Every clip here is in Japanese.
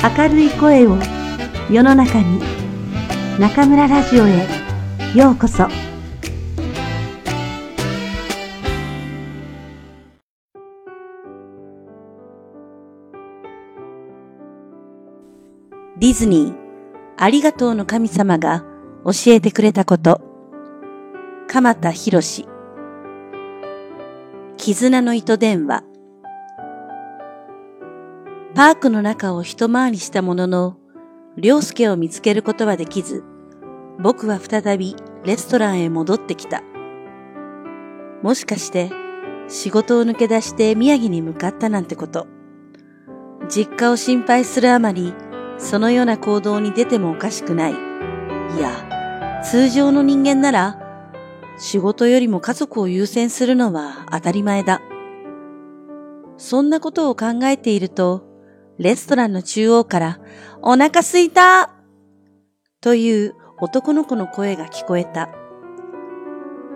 明るい声を世の中に中村ラジオへようこそ。ディズニーありがとうの神様が教えてくれたこと。鎌田博絆の糸電話。パークの中を一回りしたものの、良介を見つけることはできず、僕は再びレストランへ戻ってきた。もしかして仕事を抜け出して宮城に向かったなんてこと。実家を心配するあまり、そのような行動に出てもおかしくない。いや、通常の人間なら、仕事よりも家族を優先するのは当たり前だ。そんなことを考えていると、レストランの中央からお腹すいたという男の子の声が聞こえた。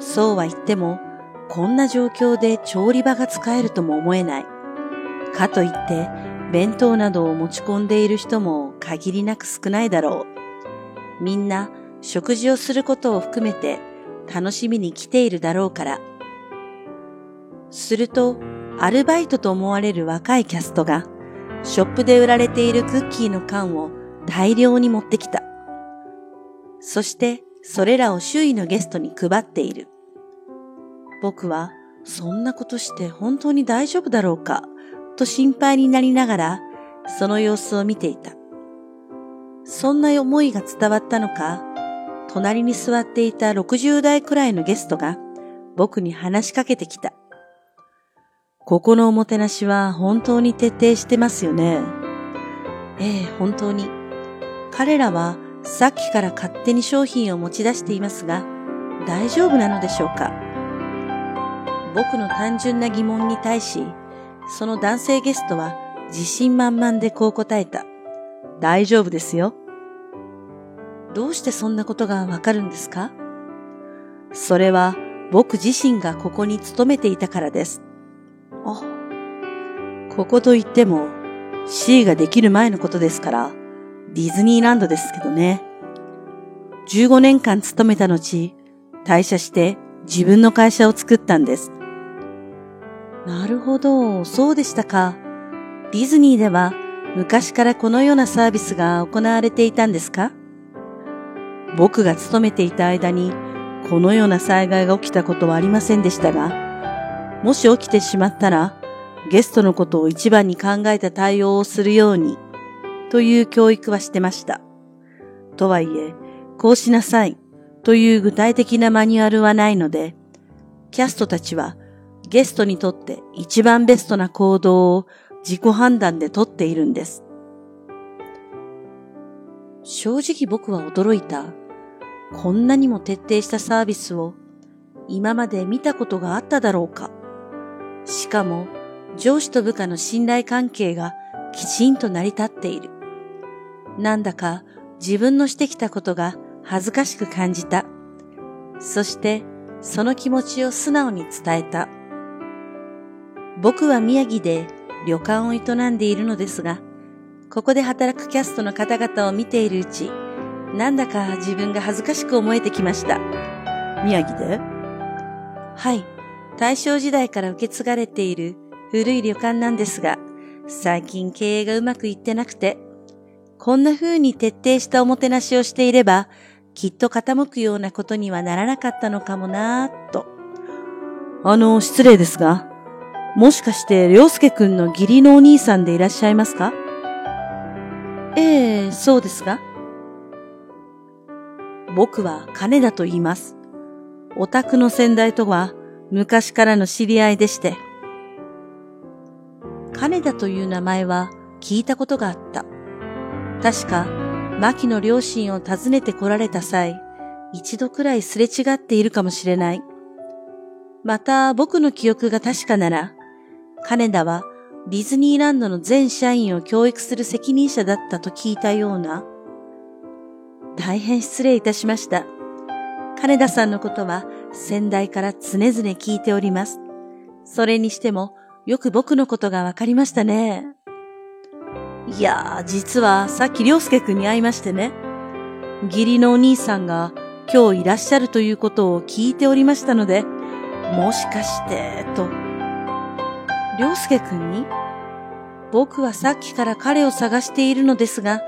そうは言っても、こんな状況で調理場が使えるとも思えない。かといって、弁当などを持ち込んでいる人も限りなく少ないだろう。みんな食事をすることを含めて楽しみに来ているだろうから。すると、アルバイトと思われる若いキャストがショップで売られているクッキーの缶を大量に持ってきた。そしてそれらを周囲のゲストに配っている。僕はそんなことして本当に大丈夫だろうかと心配になりながらその様子を見ていた。そんな思いが伝わったのか、隣に座っていた60代くらいのゲストが僕に話しかけてきた。ここのおもてなしは本当に徹底してますよね。ええ、本当に。彼らはさっきから勝手に商品を持ち出していますが、大丈夫なのでしょうか？僕の単純な疑問に対し、その男性ゲストは自信満々でこう答えた。大丈夫ですよ。どうしてそんなことがわかるんですか？それは僕自身がここに勤めていたからです。あ、ここと言っても C ができる前のことですから、ディズニーランドですけどね。15年間勤めた後、退社して自分の会社を作ったんです。なるほど、そうでしたか。ディズニーでは昔からこのようなサービスが行われていたんですか僕が勤めていた間にこのような災害が起きたことはありませんでしたが、もし起きてしまったら、ゲストのことを一番に考えた対応をするように、という教育はしてました。とはいえ、こうしなさい、という具体的なマニュアルはないので、キャストたちはゲストにとって一番ベストな行動を自己判断でとっているんです。正直僕は驚いた。こんなにも徹底したサービスを今まで見たことがあっただろうか。しかも上司と部下の信頼関係がきちんと成り立っている。なんだか自分のしてきたことが恥ずかしく感じた。そしてその気持ちを素直に伝えた。僕は宮城で旅館を営んでいるのですが、ここで働くキャストの方々を見ているうち、なんだか自分が恥ずかしく思えてきました。宮城で？はい。大正時代から受け継がれている古い旅館なんですが、最近経営がうまくいってなくて、こんな風に徹底したおもてなしをしていれば、きっと傾くようなことにはならなかったのかもなぁと。あの、失礼ですが、もしかして、りょうすけくんの義理のお兄さんでいらっしゃいますか？ええ、そうですが。僕は金田と言います。お宅の先代とは昔からの知り合いでして。金田という名前は聞いたことがあった。確か、牧の両親を訪ねて来られた際、一度くらいすれ違っているかもしれない。また僕の記憶が確かなら、金田はディズニーランドの全社員を教育する責任者だったと聞いたような。大変失礼いたしました。金田さんのことは先代から常々聞いております。それにしても、よく僕のことがわかりましたね。いやー、実はさっき良介くんに会いましてね。義理のお兄さんが今日いらっしゃるということを聞いておりましたので、もしかして、と。良介くんに？僕はさっきから彼を探しているのですが、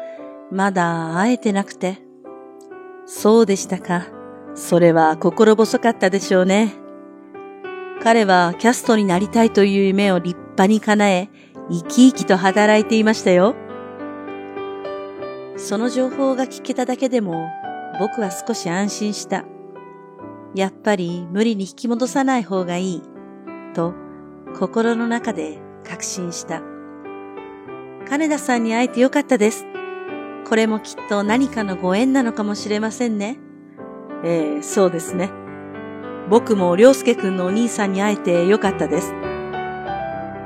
まだ会えてなくて。そうでしたか。それは心細かったでしょうね。彼はキャストになりたいという夢を立派に叶え、生き生きと働いていましたよ。その情報が聞けただけでも僕は少し安心した。やっぱり無理に引き戻さない方がいい、と心の中で確信した。金田さんに会えてよかったです。これもきっと何かのご縁なのかもしれませんね。ええそうですね。僕も良介くんのお兄さんに会えてよかったです。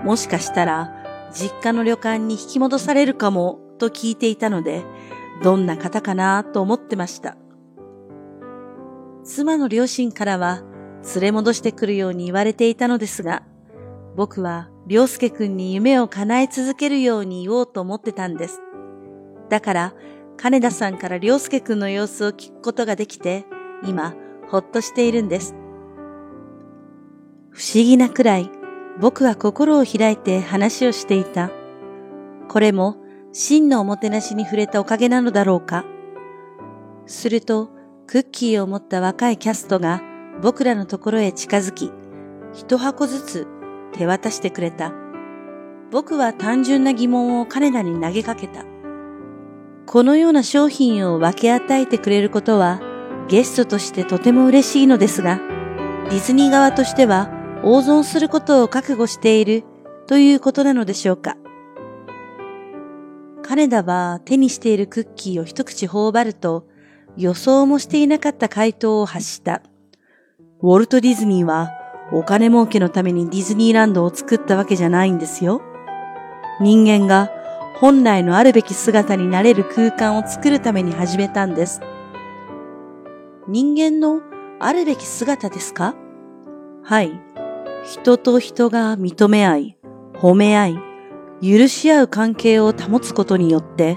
もしかしたら、実家の旅館に引き戻されるかもと聞いていたので、どんな方かなと思ってました。妻の両親からは連れ戻してくるように言われていたのですが、僕は良介くんに夢を叶え続けるように言おうと思ってたんです。だから、金田さんから良介くんの様子を聞くことができて、今、ほっとしているんです。不思議なくらい、僕は心を開いて話をしていた。これも、真のおもてなしに触れたおかげなのだろうか。すると、クッキーを持った若いキャストが僕らのところへ近づき、一箱ずつ手渡してくれた。僕は単純な疑問を金田に投げかけた。このような商品を分け与えてくれることはゲストとしてとても嬉しいのですが、ディズニー側としては大損することを覚悟しているということなのでしょうか。金田は手にしているクッキーを一口頬張ると、予想もしていなかった回答を発した。ウォルト・ディズニーはお金儲けのためにディズニーランドを作ったわけじゃないんですよ。人間が本来のあるべき姿になれる空間を作るために始めたんです。人間のあるべき姿ですか？はい。人と人が認め合い、褒め合い、許し合う関係を保つことによって、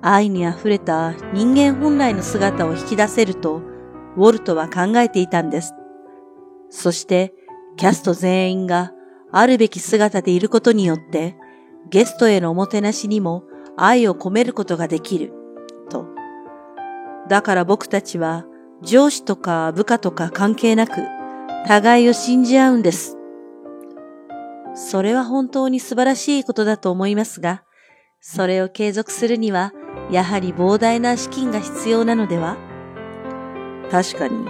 愛に溢れた人間本来の姿を引き出せると、ウォルトは考えていたんです。そして、キャスト全員があるべき姿でいることによって、ゲストへのおもてなしにも愛を込めることができる、と。だから僕たちは上司とか部下とか関係なく、互いを信じ合うんです。それは本当に素晴らしいことだと思いますが、それを継続するにはやはり膨大な資金が必要なのでは？確かに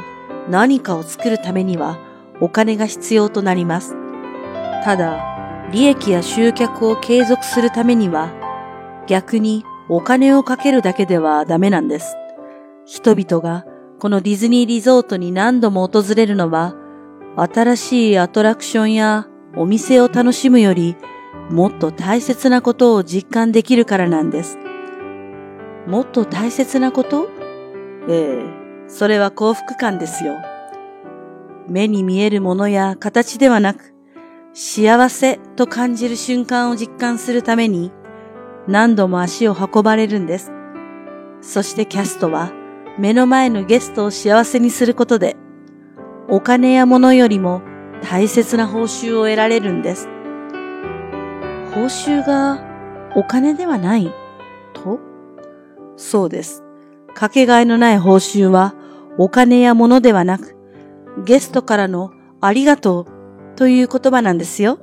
何かを作るためにはお金が必要となります。ただ、利益や集客を継続するためには逆にお金をかけるだけではダメなんです。人々がこのディズニーリゾートに何度も訪れるのは新しいアトラクションやお店を楽しむよりもっと大切なことを実感できるからなんです。もっと大切なこと？ええ、それは幸福感ですよ。目に見えるものや形ではなく、幸せと感じる瞬間を実感するために、何度も足を運ばれるんです。そしてキャストは、目の前のゲストを幸せにすることで、お金や物よりも大切な報酬を得られるんです。報酬がお金ではないと？そうです。かけがえのない報酬はお金や物ではなく、ゲストからのありがとうという言葉なんですよ。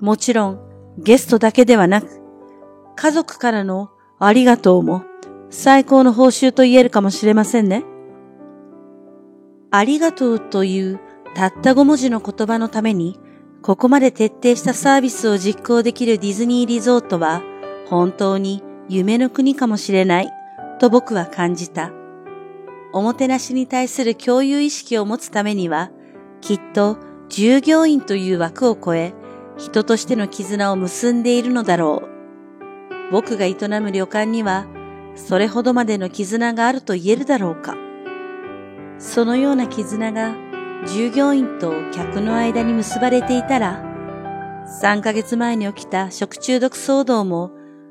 もちろんゲストだけではなく、家族からのありがとうも最高の報酬と言えるかもしれませんね。ありがとうというたった5文字の言葉のために、ここまで徹底したサービスを実行できるディズニーリゾートは本当に夢の国かもしれないと僕は感じた。おもてなしに対する共有意識を持つためには、きっと従業員という枠を超え、人としての絆を結んでいるのだろう。僕が営む旅館には、それほどまでの絆があると言えるだろうか。そのような絆が従業員と客の間に結ばれていたら、3ヶ月前に起きた食中毒騒動も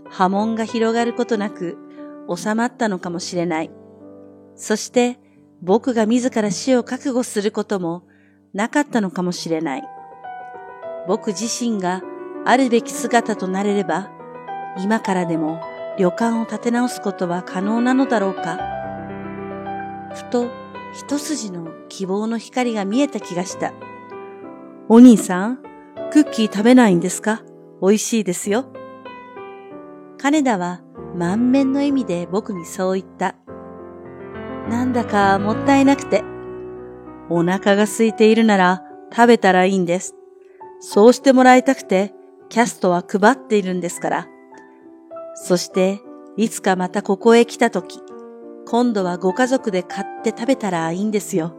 波紋が広がることなく収まったのかもしれない。そして僕が自ら死を覚悟することもなかったのかもしれない。僕自身があるべき姿となれれば、今からでも旅館を立て直すことは可能なのだろうか？ふと一筋の希望の光が見えた気がした。お兄さん、クッキー食べないんですか？美味しいですよ。金田は満面の笑みで僕にそう言った。なんだかもったいなくて。お腹が空いているなら食べたらいいんです。そうしてもらいたくてキャストは配っているんですから。そして、いつかまたここへ来たとき、今度はご家族で買って食べたらいいんですよ。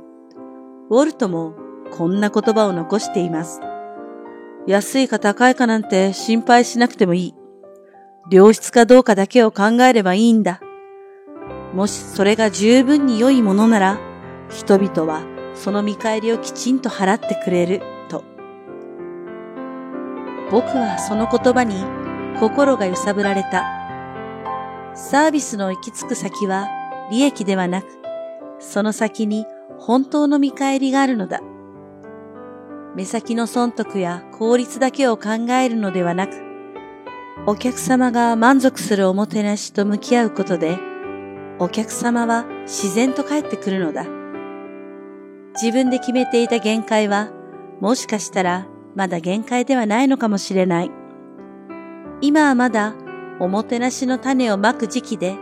ウォルトもこんな言葉を残しています。安いか高いかなんて心配しなくてもいい。良質かどうかだけを考えればいいんだ。もしそれが十分に良いものなら、人々はその見返りをきちんと払ってくれる、と。僕はその言葉に心が揺さぶられた。サービスの行き着く先は利益ではなく、その先に本当の見返りがあるのだ。目先の損得や効率だけを考えるのではなく、お客様が満足するおもてなしと向き合うことで、お客様は自然と帰ってくるのだ。自分で決めていた限界は、もしかしたらまだ限界ではないのかもしれない。今はまだおもてなしの種をまく時期で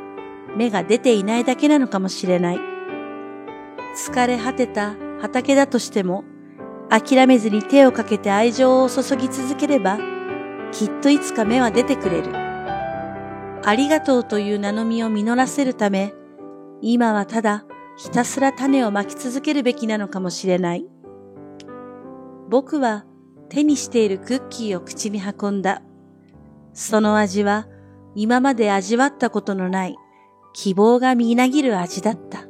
芽が出ていないだけなのかもしれない。疲れ果てた畑だとしても、諦めずに手をかけて愛情を注ぎ続ければ、きっといつか芽は出てくれる。ありがとうという名の実を実らせるため、今はただひたすら種をまき続けるべきなのかもしれない。僕は手にしているクッキーを口に運んだ。その味は今まで味わったことのない希望がみなぎる味だった。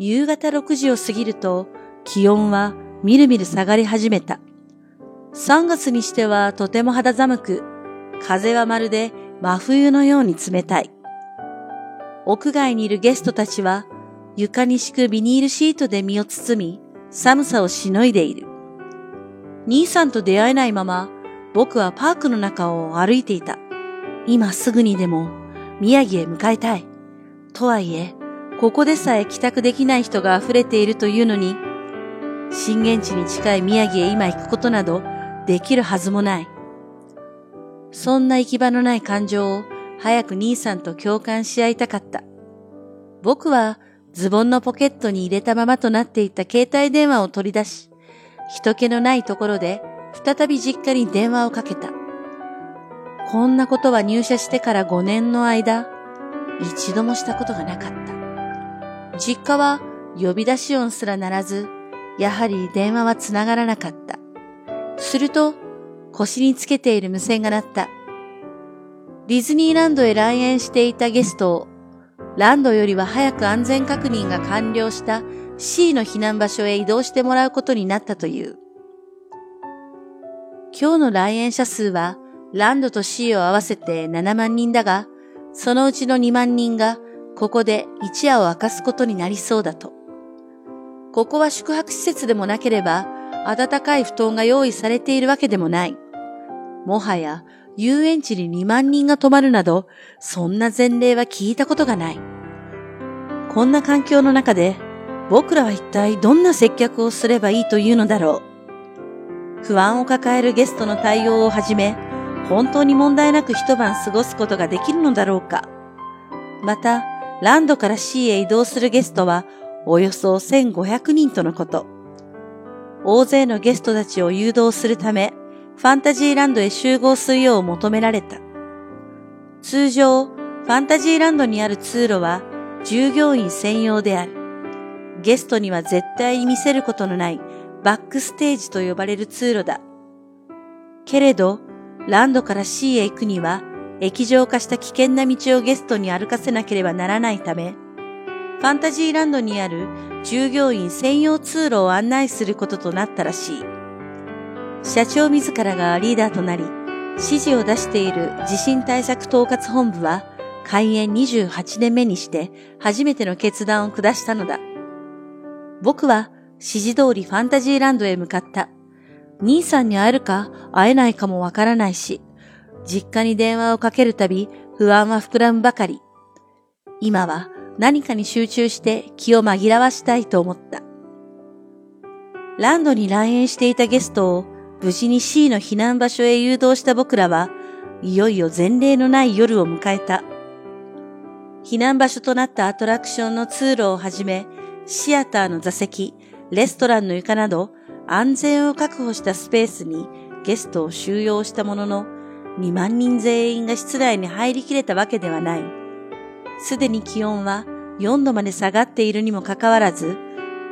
夕方6時を過ぎると気温はみるみる下がり始めた。3月にしてはとても肌寒く、風はまるで真冬のように冷たい。屋外にいるゲストたちは床に敷くビニールシートで身を包み、寒さをしのいでいる。兄さんと出会えないまま、僕はパークの中を歩いていた。今すぐにでも宮城へ向かいたい。とはいえ、ここでさえ帰宅できない人が溢れているというのに、震源地に近い宮城へ今行くことなどできるはずもない。そんな行き場のない感情を早く兄さんと共感し合いたかった。僕はズボンのポケットに入れたままとなっていた携帯電話を取り出し、人気のないところで再び実家に電話をかけた。こんなことは入社してから5年の間、一度もしたことがなかった。実家は呼び出し音すらならず、やはり電話はつながらなかった。すると、腰につけている無線が鳴った。ディズニーランドへ来園していたゲストを、ランドよりは早く安全確認が完了した C の避難場所へ移動してもらうことになったという。今日の来園者数は、ランドと C を合わせて7万人だが、そのうちの2万人がここで一夜を明かすことになりそうだと。ここは宿泊施設でもなければ、暖かい布団が用意されているわけでもない。もはや遊園地に2万人が泊まるなど、そんな前例は聞いたことがない。こんな環境の中で、僕らは一体どんな接客をすればいいというのだろう。不安を抱えるゲストの対応をはじめ、本当に問題なく一晩過ごすことができるのだろうか。また、ランドから C へ移動するゲストは、およそ1500人とのこと。大勢のゲストたちを誘導するため、ファンタジーランドへ集合するよう求められた。通常、ファンタジーランドにある通路は従業員専用である。ゲストには絶対に見せることのないバックステージと呼ばれる通路だ。けれど、ランドから C へ行くには、液状化した危険な道をゲストに歩かせなければならないため、ファンタジーランドにある従業員専用通路を案内することとなったらしい。社長自らがリーダーとなり、指示を出している地震対策統括本部は開園28年目にして初めての決断を下したのだ。僕は指示通りファンタジーランドへ向かった。兄さんに会えるか会えないかもわからないし、実家に電話をかけるたび不安は膨らむばかり。今は何かに集中して気を紛らわしたいと思った。ランドに来園していたゲストを無事に C の避難場所へ誘導した僕らはいよいよ前例のない夜を迎えた。避難場所となったアトラクションの通路をはじめ、シアターの座席、レストランの床など安全を確保したスペースにゲストを収容したものの、2万人全員が室内に入りきれたわけではない。すでに気温は4度まで下がっているにもかかわらず、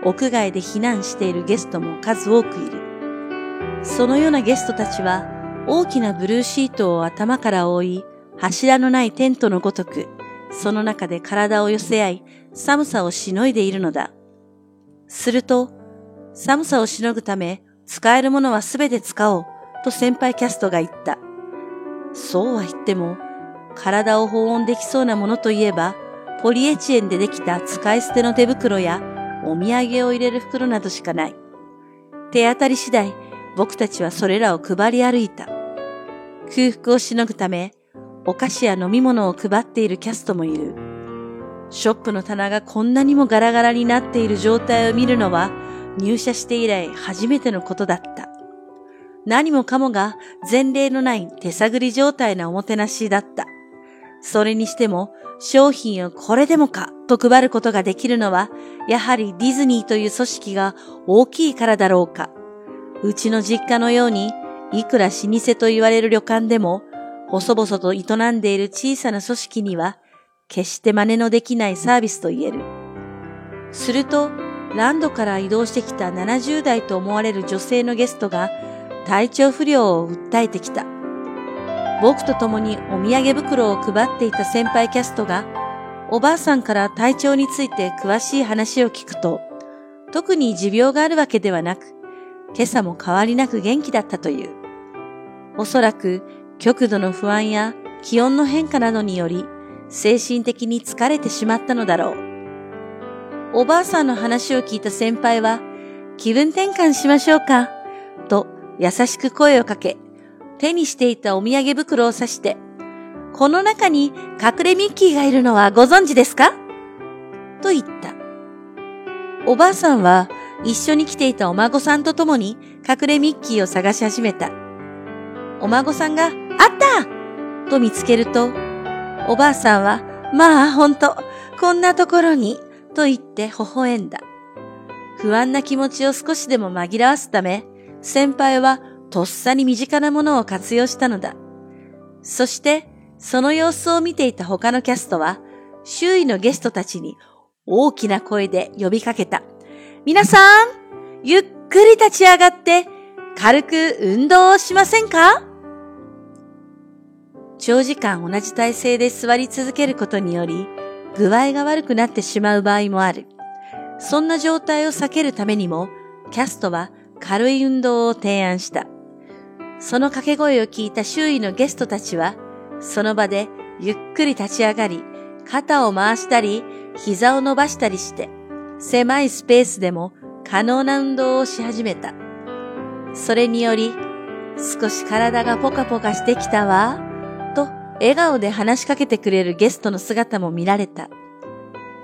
屋外で避難しているゲストも数多くいる。そのようなゲストたちは、大きなブルーシートを頭から覆い、柱のないテントのごとく、その中で体を寄せ合い、寒さをしのいでいるのだ。すると、寒さをしのぐため、使えるものはすべて使おう、と先輩キャストが言った。そうは言っても、体を保温できそうなものといえば、ポリエチエンでできた使い捨ての手袋や、お土産を入れる袋などしかない。手当たり次第、僕たちはそれらを配り歩いた。空腹をしのぐため、お菓子や飲み物を配っているキャストもいる。ショップの棚がこんなにもガラガラになっている状態を見るのは入社して以来初めてのことだった。何もかもが前例のない手探り状態なおもてなしだった。それにしても商品をこれでもかと配ることができるのはやはりディズニーという組織が大きいからだろうか。うちの実家のようにいくら老舗と言われる旅館でも細々と営んでいる小さな組織には、決して真似のできないサービスと言える。すると、ランドから移動してきた70代と思われる女性のゲストが体調不良を訴えてきた。僕と共にお土産袋を配っていた先輩キャストが、おばあさんから体調について詳しい話を聞くと、特に持病があるわけではなく、今朝も変わりなく元気だったという。おそらく極度の不安や気温の変化などにより精神的に疲れてしまったのだろう。おばあさんの話を聞いた先輩は気分転換しましょうかと優しく声をかけ手にしていたお土産袋を指してこの中に隠れミッキーがいるのはご存知ですか？と言った。おばあさんは一緒に来ていたお孫さんと共に隠れミッキーを探し始めた。お孫さんがあったと見つけると、おばあさんは、まあほんと、こんなところに、と言って微笑んだ。不安な気持ちを少しでも紛らわすため、先輩はとっさに身近なものを活用したのだ。そして、その様子を見ていた他のキャストは、周囲のゲストたちに大きな声で呼びかけた。皆さん、ゆっくり立ち上がって、軽く運動をしませんか？長時間同じ体勢で座り続けることにより、具合が悪くなってしまう場合もある。そんな状態を避けるためにも、キャストは軽い運動を提案した。その掛け声を聞いた周囲のゲストたちは、その場でゆっくり立ち上がり、肩を回したり、膝を伸ばしたりして、狭いスペースでも可能な運動をし始めた。それにより、少し体がポカポカしてきたわ。笑顔で話しかけてくれるゲストの姿も見られた。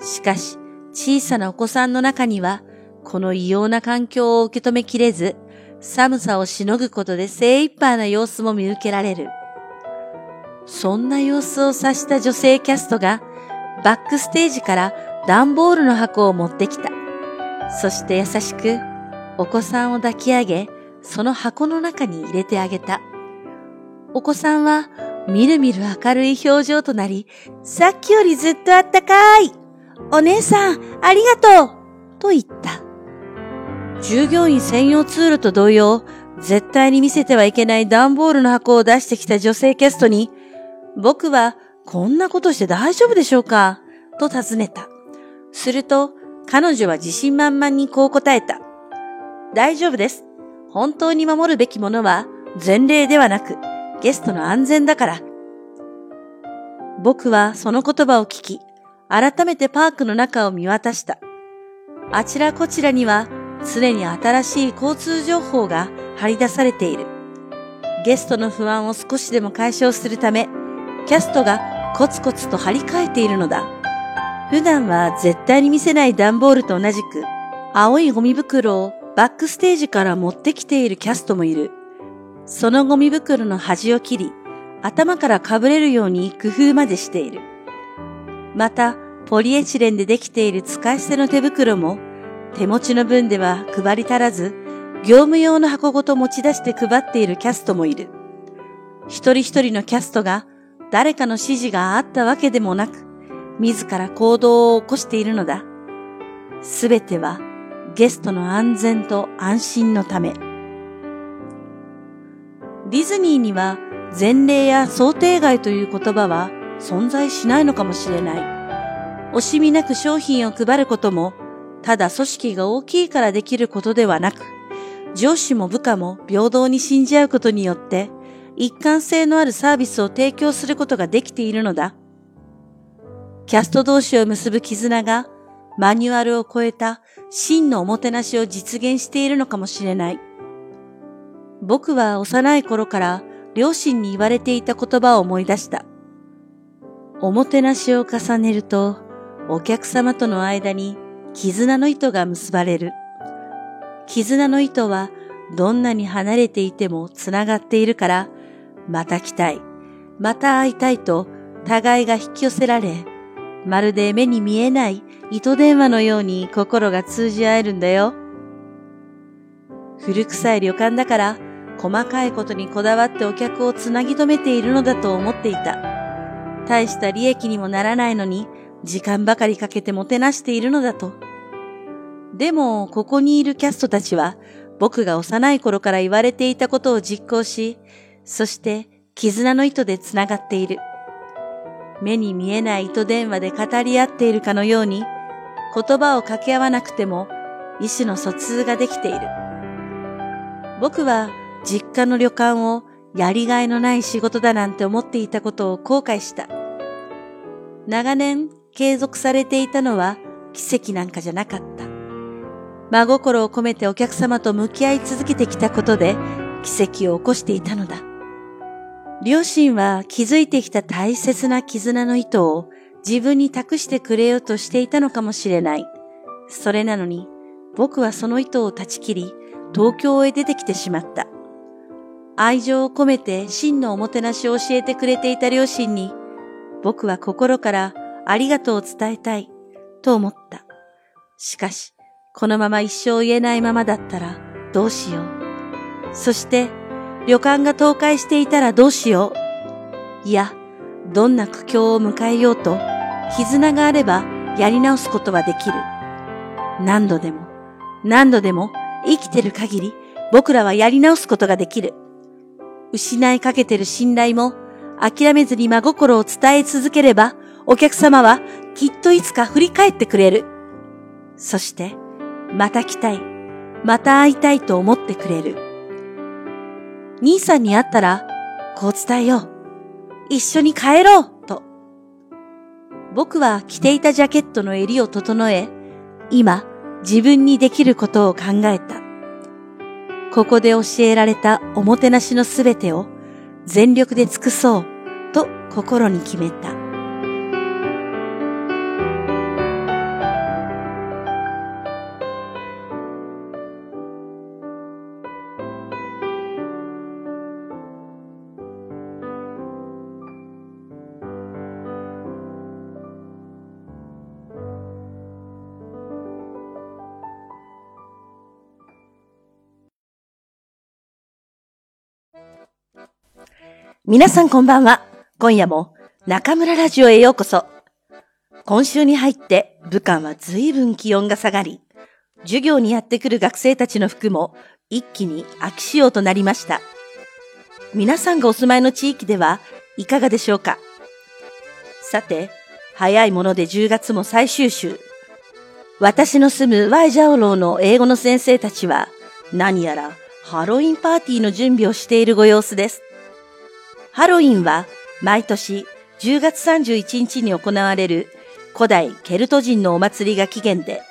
しかし、小さなお子さんの中には、この異様な環境を受け止めきれず、寒さをしのぐことで精一杯な様子も見受けられる。そんな様子を察した女性キャストが、バックステージから段ボールの箱を持ってきた。そして優しく、お子さんを抱き上げ、その箱の中に入れてあげた。お子さんはみるみる明るい表情となり、さっきよりずっとあったかい。お姉さん、ありがとう。と言った。従業員専用ツールと同様、絶対に見せてはいけない段ボールの箱を出してきた女性キャストに、僕はこんなことして大丈夫でしょうか？と尋ねた。すると、彼女は自信満々にこう答えた。大丈夫です。本当に守るべきものは前例ではなく、ゲストの安全だから。僕はその言葉を聞き、改めてパークの中を見渡した。あちらこちらには常に新しい交通情報が張り出されている。ゲストの不安を少しでも解消するため、キャストがコツコツと張り替えているのだ。普段は絶対に見せない段ボールと同じく、青いゴミ袋をバックステージから持ってきているキャストもいる。そのゴミ袋の端を切り、頭からかぶれるように工夫までしている。また、ポリエチレンでできている使い捨ての手袋も、手持ちの分では配り足らず、業務用の箱ごと持ち出して配っているキャストもいる。一人一人のキャストが誰かの指示があったわけでもなく、自ら行動を起こしているのだ。すべてはゲストの安全と安心のため。ディズニーには前例や想定外という言葉は存在しないのかもしれない。惜しみなく商品を配ることも、ただ組織が大きいからできることではなく、上司も部下も平等に信じ合うことによって、一貫性のあるサービスを提供することができているのだ。キャスト同士を結ぶ絆がマニュアルを超えた真のおもてなしを実現しているのかもしれない。僕は幼い頃から両親に言われていた言葉を思い出した。おもてなしを重ねると、お客様との間に絆の糸が結ばれる。絆の糸はどんなに離れていても繋がっているから、また来たい、また会いたいと互いが引き寄せられ、まるで目に見えない糸電話のように心が通じ合えるんだよ。古臭い旅館だから細かいことにこだわってお客をつなぎ止めているのだと思っていた。大した利益にもならないのに時間ばかりかけてもてなしているのだと。でも、ここにいるキャストたちは僕が幼い頃から言われていたことを実行し、そして絆の糸でつながっている。目に見えない糸電話で語り合っているかのように、言葉を掛け合わなくても意思の疎通ができている。僕は実家の旅館をやりがいのない仕事だなんて思っていたことを後悔した。長年継続されていたのは奇跡なんかじゃなかった。真心を込めてお客様と向き合い続けてきたことで奇跡を起こしていたのだ。両親は築いてきた大切な絆の糸を自分に託してくれようとしていたのかもしれない。それなのに僕はその糸を断ち切り東京へ出てきてしまった。愛情を込めて真のおもてなしを教えてくれていた両親に僕は心からありがとうを伝えたいと思った。しかし、このまま一生言えないままだったらどうしよう。そして旅館が倒壊していたらどうしよう。いや、どんな苦境を迎えようと、絆があればやり直すことはできる。何度でも、何度でも生きてる限り僕らはやり直すことができる。失いかけてる信頼も諦めずに真心を伝え続ければお客様はきっといつか振り返ってくれる。そして、また来たい、また会いたいと思ってくれる。兄さんに会ったら、こう伝えよう。一緒に帰ろうと。僕は着ていたジャケットの襟を整え、今自分にできることを考えた。ここで教えられたおもてなしのすべてを全力で尽くそうと心に決めた。皆さんこんばんは。今夜も中村ラジオへようこそ。今週に入って武漢は随分気温が下がり、授業にやってくる学生たちの服も一気に秋仕様となりました。皆さんがお住まいの地域ではいかがでしょうか？さて、早いもので10月も最終週。私の住むワイジャオローの英語の先生たちは何やらハロウィンパーティーの準備をしているご様子です。ハロウィンは毎年10月31日に行われる古代ケルト人のお祭りが起源で、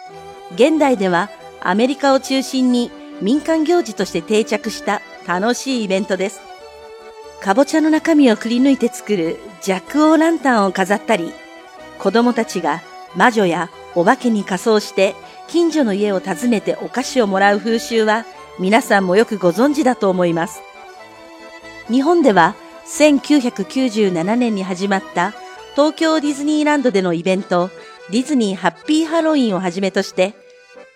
現代ではアメリカを中心に民間行事として定着した楽しいイベントです。かぼちゃの中身をくり抜いて作るジャック・オー・ランタンを飾ったり、子供たちが魔女やお化けに仮装して近所の家を訪ねてお菓子をもらう風習は皆さんもよくご存知だと思います。日本では1997年に始まった東京ディズニーランドでのイベントディズニーハッピーハロウィンをはじめとして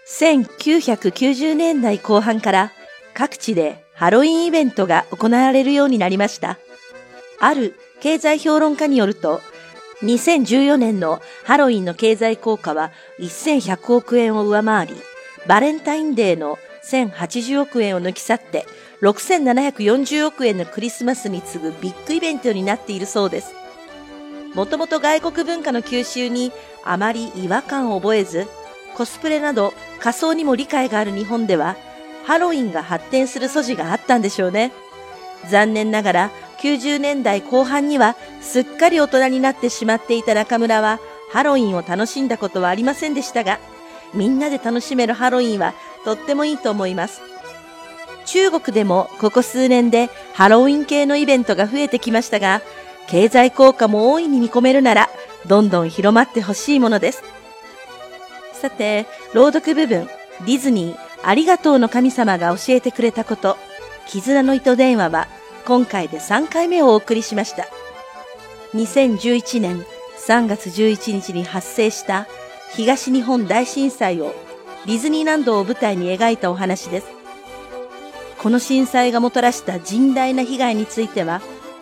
1990年代後半から各地でハロウィンイベントが行われるようになりました。ある経済評論家によると2014年のハロウィンの経済効果は1100億円を上回り、バレンタインデーの1080億円を抜き去って6740億円のクリスマスに次ぐビッグイベントになっているそうです。もともと外国文化の吸収にあまり違和感を覚えず、コスプレなど仮装にも理解がある日本では、ハロウィンが発展する素地があったんでしょうね。残念ながら90年代後半にはすっかり大人になってしまっていた中村はハロウィンを楽しんだことはありませんでしたが、みんなで楽しめるハロウィンはとってもいいと思います。中国でもここ数年でハロウィン系のイベントが増えてきましたが、経済効果も大いに見込めるなら、どんどん広まってほしいものです。さて、朗読部分、ディズニー、ありがとうの神様が教えてくれたこと、絆の糸電話は、今回で3回目をお送りしました。2011年3月11日に発生した東日本大震災をディズニーランドを舞台に描いたお話です。この震災がもたらした甚大な被害については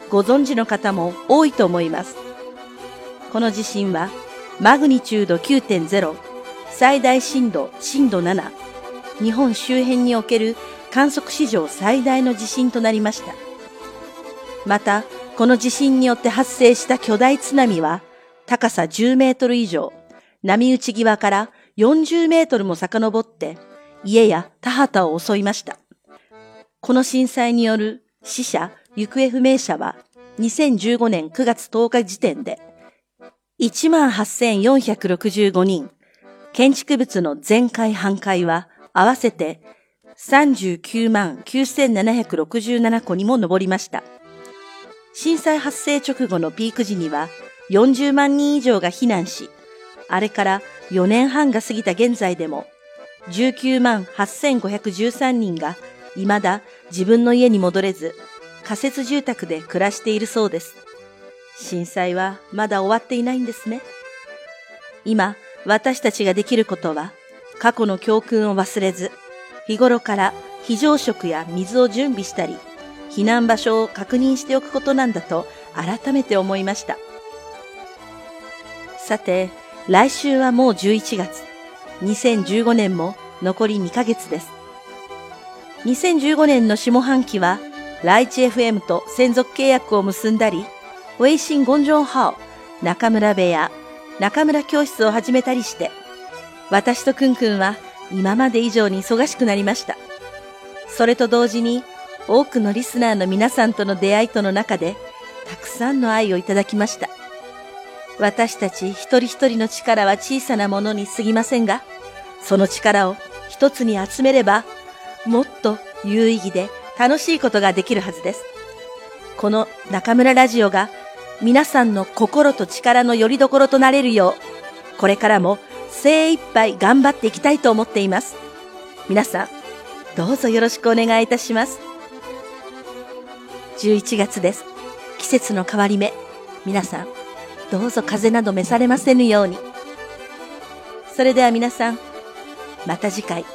ご存知の方も多いと思います。この地震はマグニチュード9.0最大震度震度7日本周辺における観測史上最大の地震となりました。また、この地震によって発生した巨大津波は、高さ10メートル以上、波打ち際から40メートルも遡って、家や田畑を襲いました。この震災による死者、行方不明者は、2015年9月10日時点で、18,465人、建築物の全壊半壊は合わせて39万9767個にも上りました。震災発生直後のピーク時には40万人以上が避難し、あれから4年半が過ぎた現在でも19万8513人が未だ自分の家に戻れず仮設住宅で暮らしているそうです。震災はまだ終わっていないんですね。今、私たちができることは過去の教訓を忘れず、日頃から非常食や水を準備したり、避難場所を確認しておくことなんだと改めて思いました。さて、来週はもう11月。2015年も残り2ヶ月です。2015年の下半期は、ライチ FM と専属契約を結んだり、ウェイシン・ゴンジョンハオ、中村部屋、中村教室を始めたりして、私とくんくんは今まで以上に忙しくなりました。それと同時に多くのリスナーの皆さんとの出会いとの中で、たくさんの愛をいただきました。私たち一人一人の力は小さなものに過ぎませんが、その力を一つに集めれば、もっと有意義で楽しいことができるはずです。この中村ラジオが皆さんの心と力の拠り所となれるよう、これからも精一杯頑張っていきたいと思っています。皆さん、どうぞよろしくお願いいたします。11月です。季節の変わり目。皆さん、どうぞ風邪など召されませぬように。それでは皆さん、また次回、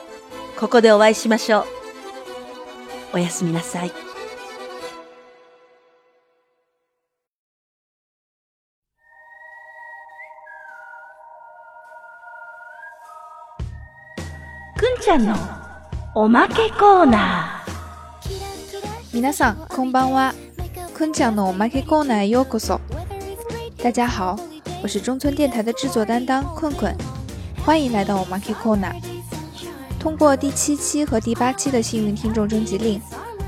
ここでお会いしましょう。おやすみなさい。くんちゃんのおまけコーナー。皆さんこんばんは，坤讲のマケコーナーへようこそ。大家好，我是中村电台的制作担当困困，欢迎来到我马 K Corner。通过第七期和第八期的幸运听众征集令，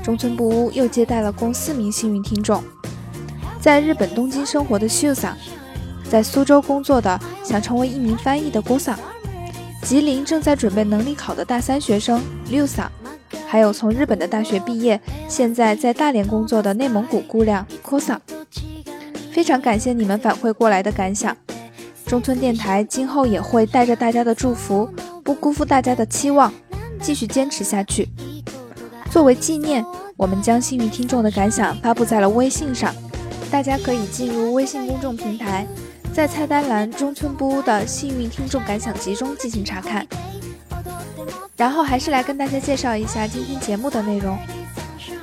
中村不屋又接待了共四名幸运听众。在日本东京生活的秀桑，在苏州工作的想成为一名翻译的郭桑，吉林正在准备能力考的大三学生六桑，还有从日本的大学毕业，现在在大连工作的内蒙古姑娘郭桑。非常感谢你们反馈过来的感想，中村电台今后也会带着大家的祝福，不辜负大家的期望，继续坚持下去。作为纪念，我们将幸运听众的感想发布在了微信上，大家可以进入微信公众平台，在菜单栏中村不屋的幸运听众感想集中进行查看。然后还是来跟大家介绍一下今天节目的内容，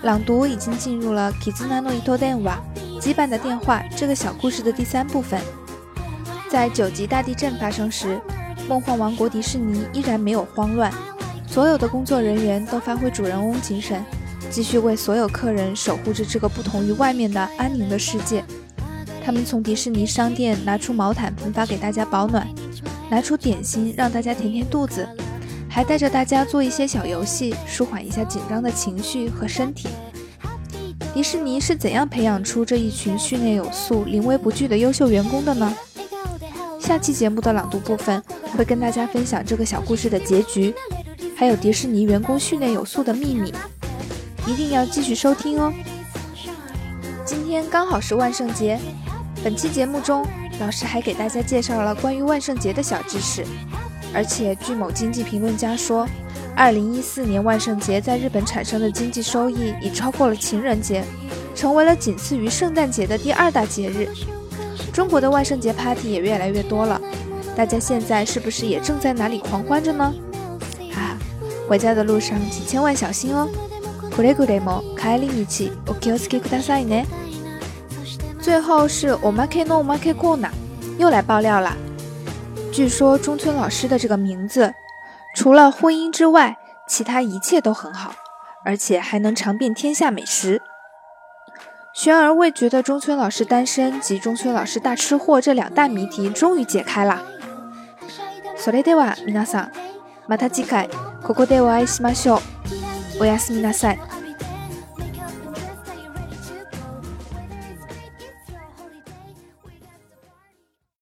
朗读已经进入了 Kizunano Itodenwa。羁绊的电话这个小故事的第三部分，在九级大地震发生时，梦幻王国迪士尼依然没有慌乱，所有的工作人员都发挥主人翁精神，继续为所有客人守护着这个不同于外面的安宁的世界。他们从迪士尼商店拿出毛毯分发给大家保暖，拿出点心让大家填填肚子，还带着大家做一些小游戏，舒缓一下紧张的情绪和身体。迪士尼是怎样培养出这一群训练有素、临危不惧的优秀员工的呢？下期节目的朗读部分会跟大家分享这个小故事的结局，还有迪士尼员工训练有素的秘密，一定要继续收听哦。今天刚好是万圣节，本期节目中老师还给大家介绍了关于万圣节的小知识，而且据某经济评论家说。二零一四年万圣节在日本产生的经济收益已超过了情人节，成为了仅次于圣诞节的第二大节日。中国的万圣节 party 也越来越多了，大家现在是不是也正在哪里狂欢着呢？哈，回家的路上请千万小心哦。最后是 omake no omake kona，又来爆料了。据说中村老师的这个名字。除了婚姻之外，其他一切都很好，而且还能尝遍天下美食。悬而未决的中村老师单身及中村老师大吃货这两大谜题终于解开了。それでは皆さん、また次回ここでお会いしましょう。おやすみなさい。